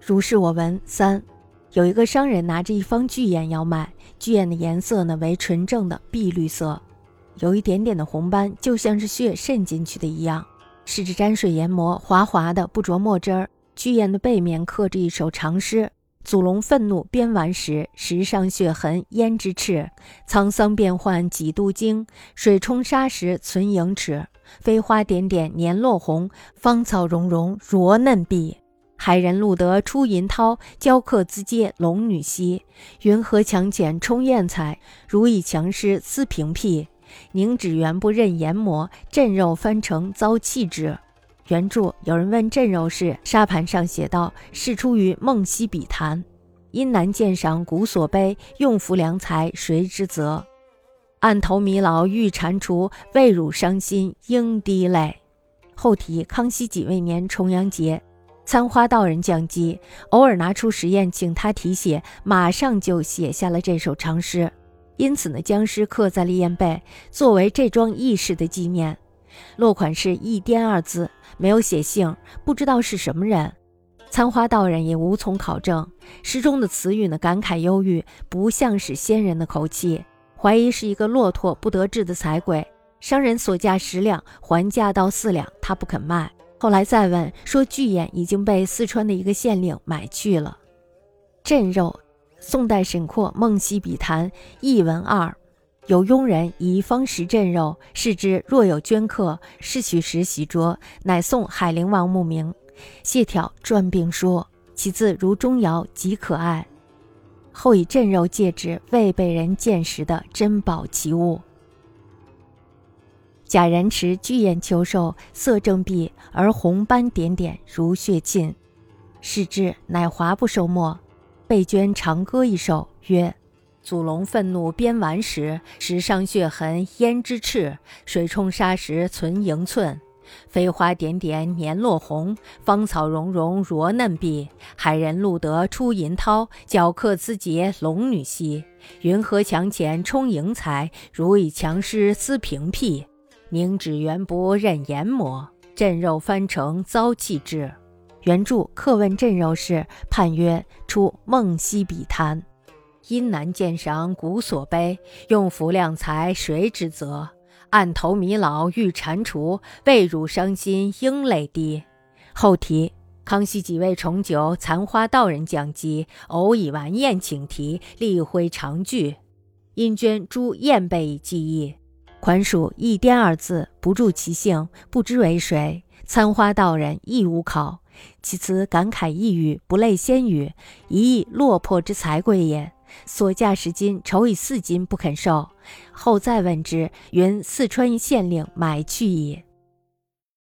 如是我闻。三，有一个商人拿着一方巨砚要卖，巨砚的颜色呢为纯正的碧绿色，有一点点的红斑，就像是血渗进去的一样。试着沾水研磨，滑滑的，不着墨汁儿。巨砚的背面刻着一首长诗：“祖龙愤怒编完时，石上血痕胭脂赤。沧桑变幻几度惊，水冲沙石存盈尺。飞花点点年落红，芳草茸茸若嫩碧。海人路得出银涛，雕刻资嗟龙女兮。云何强浅充艳彩，如以强诗思平辟。”凝脂原不任研磨，镇肉翻成遭弃之。原著有人问镇肉事，沙盘上写道：是出于梦溪笔谈。因难鉴赏古所碑，用夫良才谁之责？案头弥劳欲蟾蜍，未汝伤心应滴泪。后题：康熙己未年重阳节，参花道人降机，偶尔拿出实验，请他题写，马上就写下了这首长诗。因此呢，将诗刻在了砚背，作为这桩轶事的纪念。落款是“一颠”二字，没有写姓，不知道是什么人。参花道人也无从考证。诗中的词语呢，感慨忧郁，不像是仙人的口气，怀疑是一个落拓不得志的财鬼。商人所价十两，还价到四两，他不肯卖。后来再问，说巨眼已经被四川的一个县令买去了。镇肉。宋代沈括《梦溪笔谈》译文二，有佣人以方石镇肉，视之若有镌刻，是取时洗濯，乃送海陵王墓名。谢眺撰并说，其字如钟繇，极可爱。后以镇肉戒之，未被人见识的珍宝奇物。贾人持巨眼求寿，色正碧，而红斑点点如血沁，视之乃华不收墨。被娟长歌一首，曰：“祖龙愤怒鞭顽时，石上血痕胭脂赤。水冲沙石存盈寸。飞花点点年落红，芳草茸茸若嫩碧。海人路得出银涛，雕刻资嗟龙女兮。云何墙前充盈才？如以强诗思平辟。凝脂原不任研磨，镇肉翻成遭弃之。”原著客问镇肉事，判曰：出梦溪笔谈。因难鉴赏古所悲，用浮量才谁之责？案头弥劳欲蟾蜍，未汝伤心应泪滴。后题：康熙几位重九残花道人讲机，偶以完宴请题，立徽长句。因捐诸砚背以记忆。款属一颠二字，不注其姓，不知为谁。参花道人亦无考。其词感慨抑郁，不类仙语，一意落魄之才贵也。所价十金，酬以四金不肯受。后再问之，云四川县令买去矣。